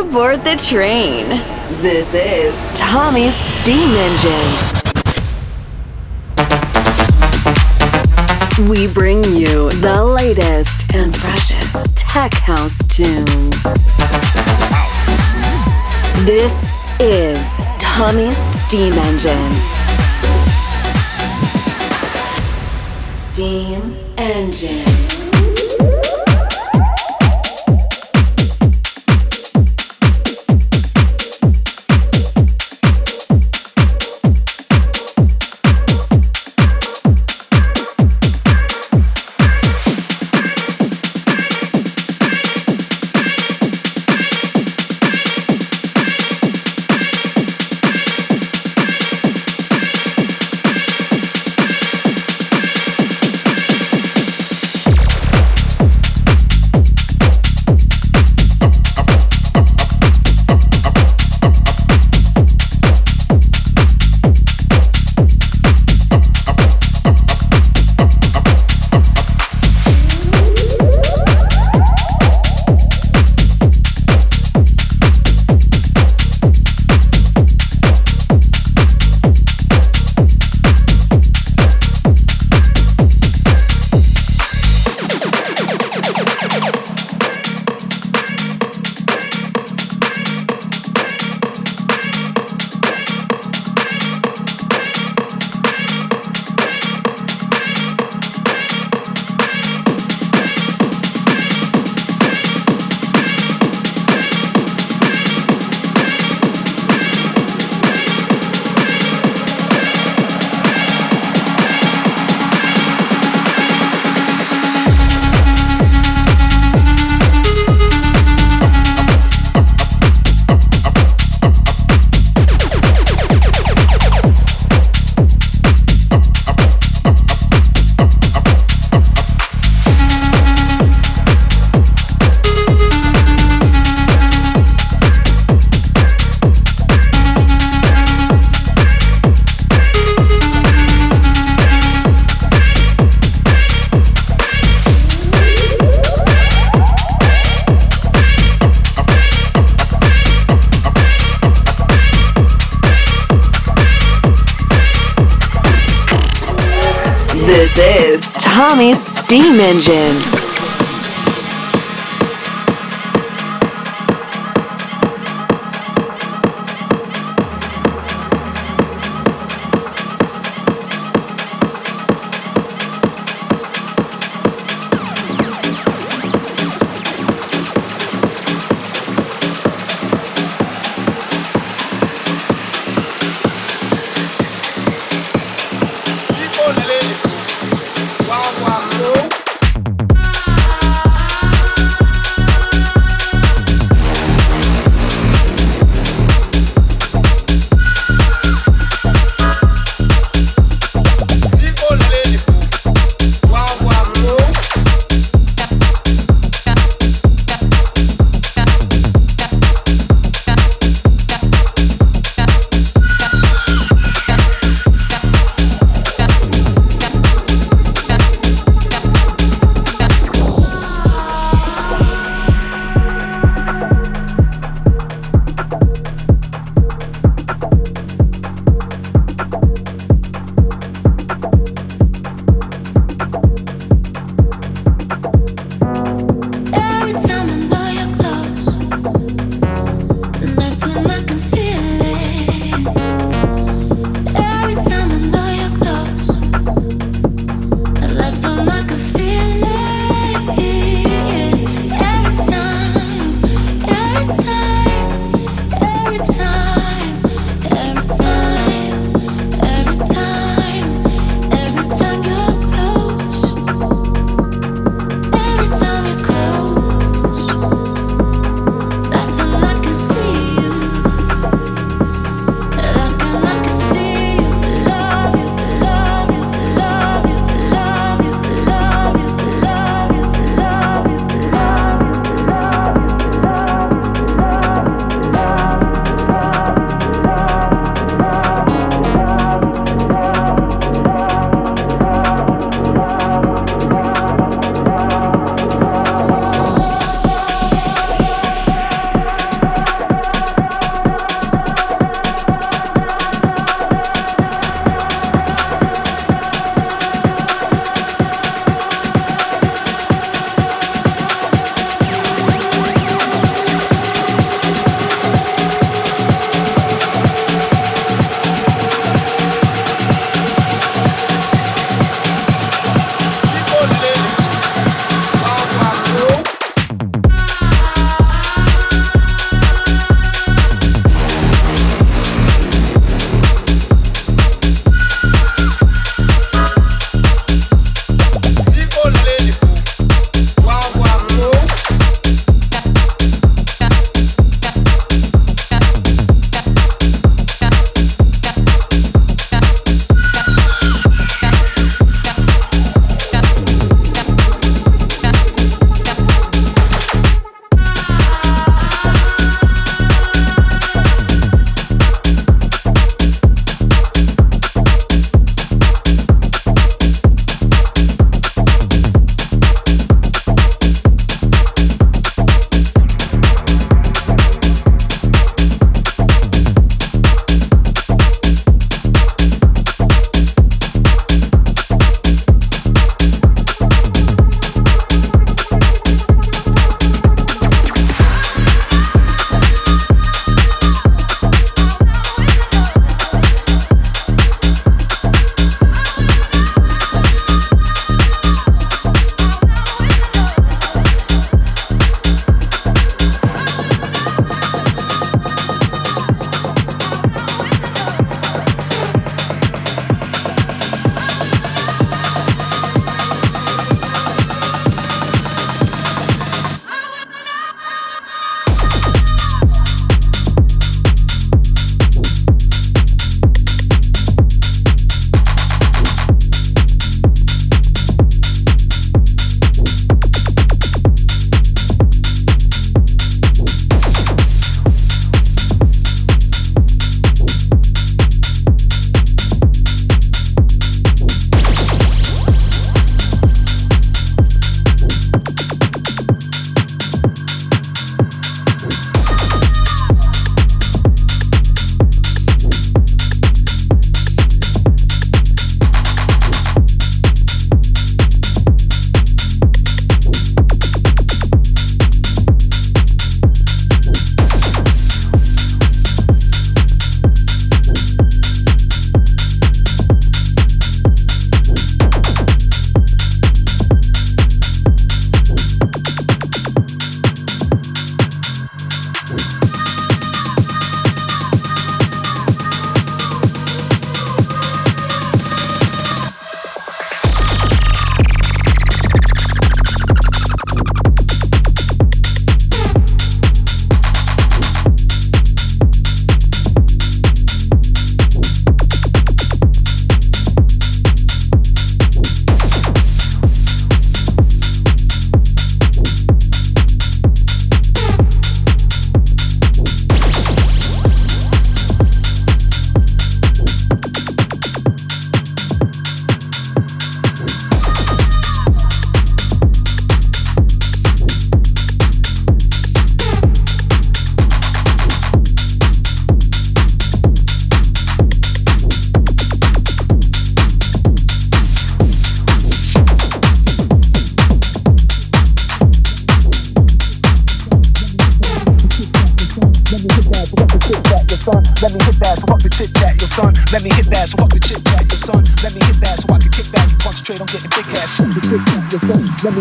aboard the train. This is Tommy's Steam Engine. We bring you the latest and freshest tech house tunes. This is Tommy's Steam Engine. Steam Engine. Engine.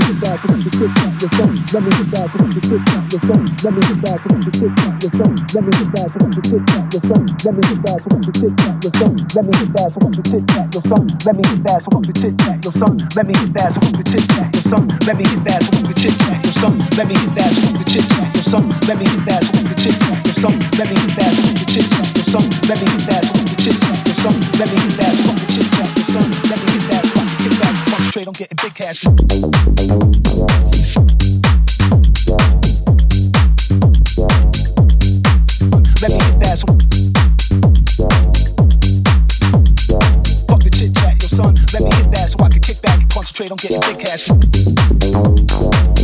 So fuck the chit chat. Your son, let me that, so fuck the chit chat. Your son, let me that, so fuck the chit chat. Your son, let me that, so fuck the chit chat. Your son, let me that, so fuck the chit chat. Your son, let me that, so fuck the chit chat. Your son, let me that, so fuck the chit chat. Your son, let me that, so fuck the chit chat. Your son, let me that, so fuck the chit chat. Your son, let me that, so fuck the chit chat. Your son, let me that, so fuck the chit chat. Your son, let me that, so fuck the chit chat. Your son, let me that, so fuck the chit chat. Your son, let me that, so fuck the chit chat. Your son, let me that, so I can kick back, concentrate on getting big cash. Let me hit that, so I can kick back and concentrate on getting big cash.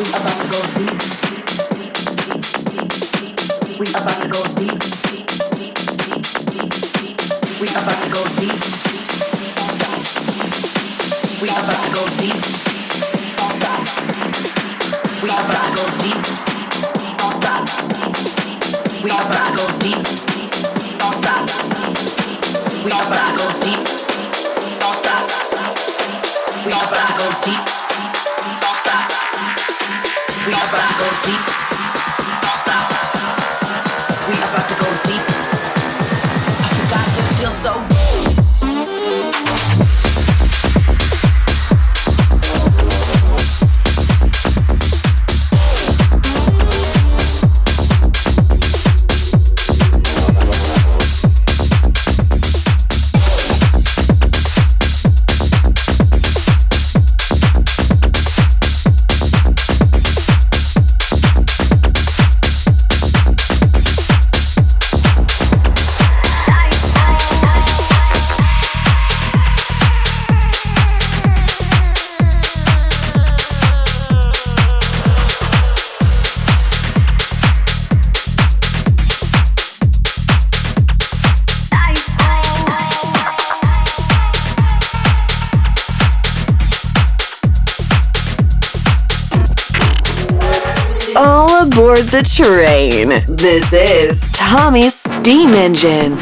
We about to go deep. We about to go deep. board the train. This is Tommy's Steam Engine.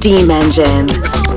Steam Engine.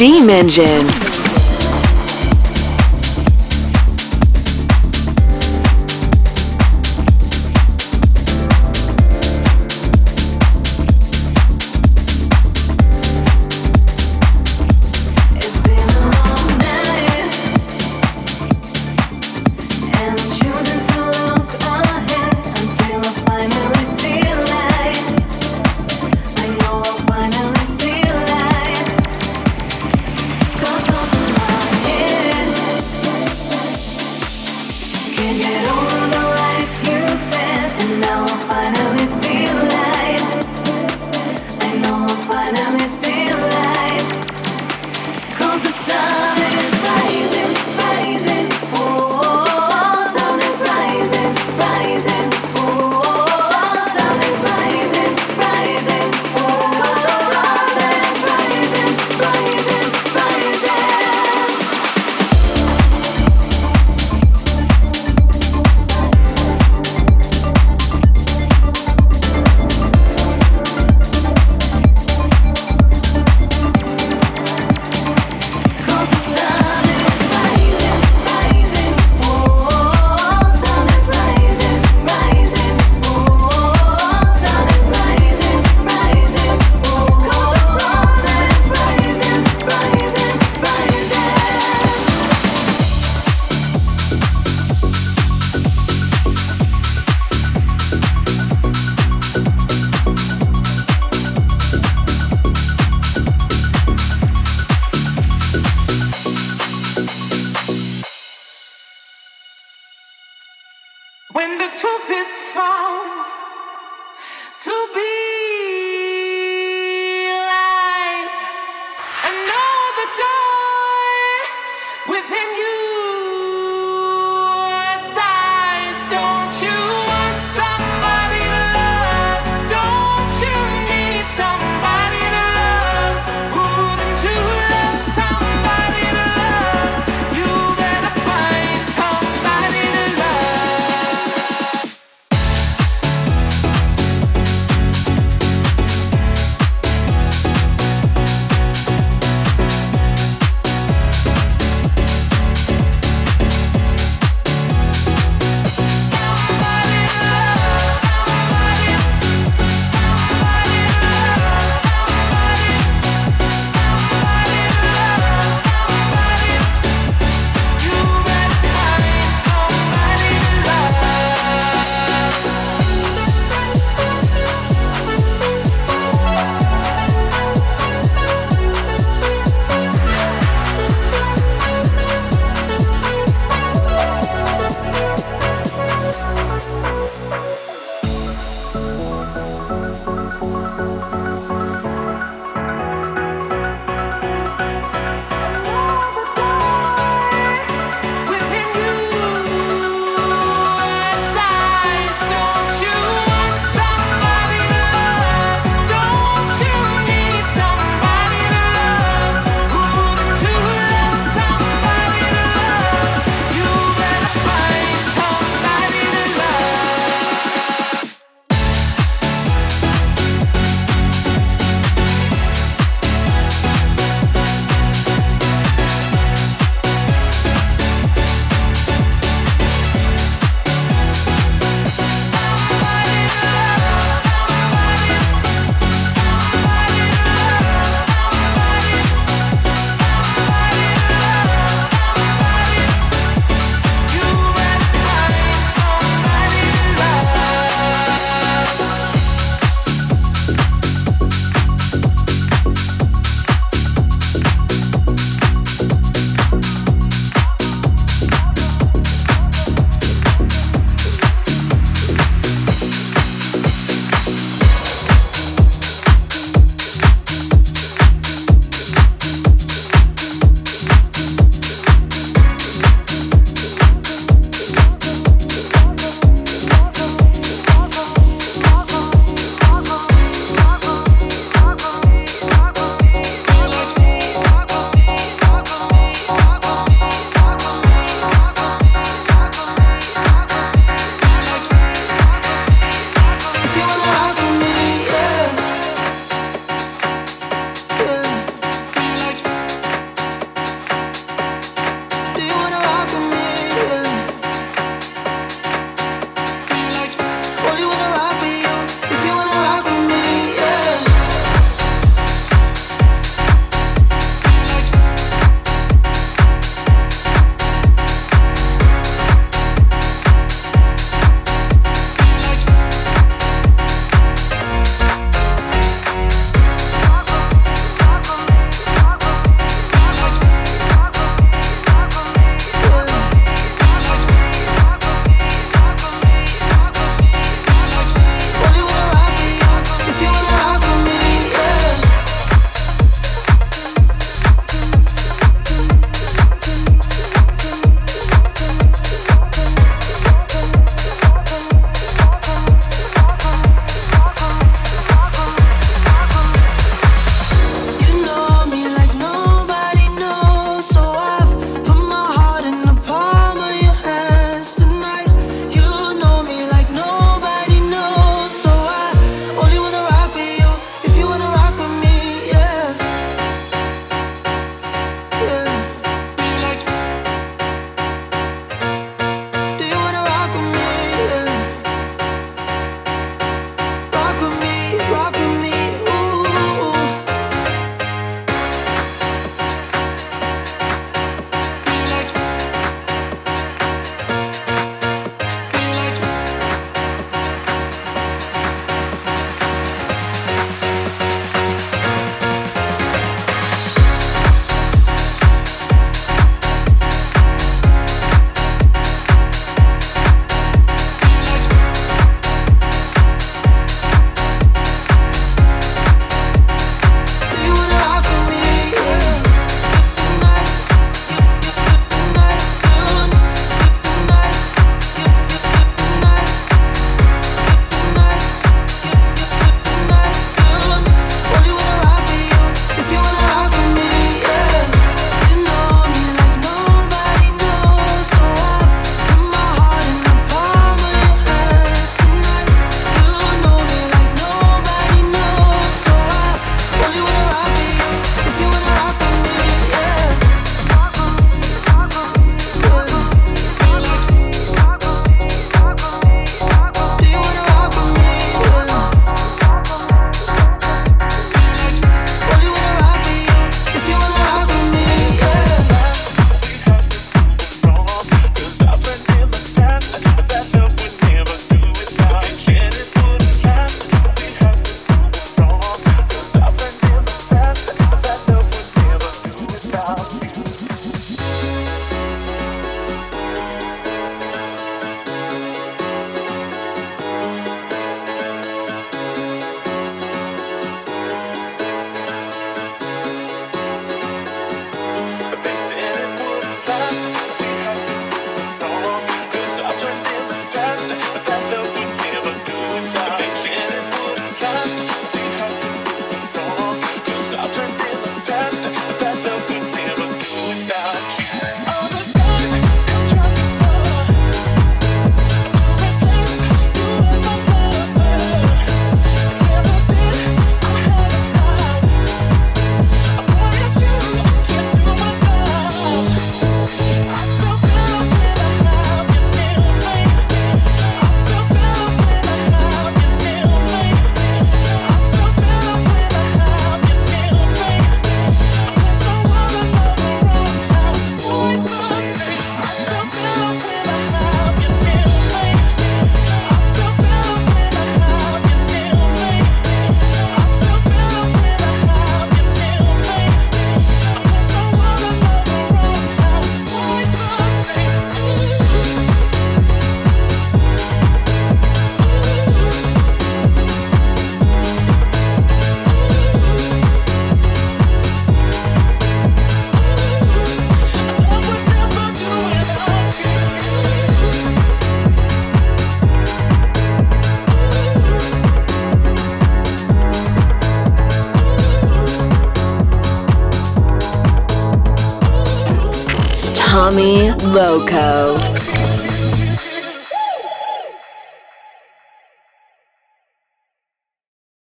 Steam Engine.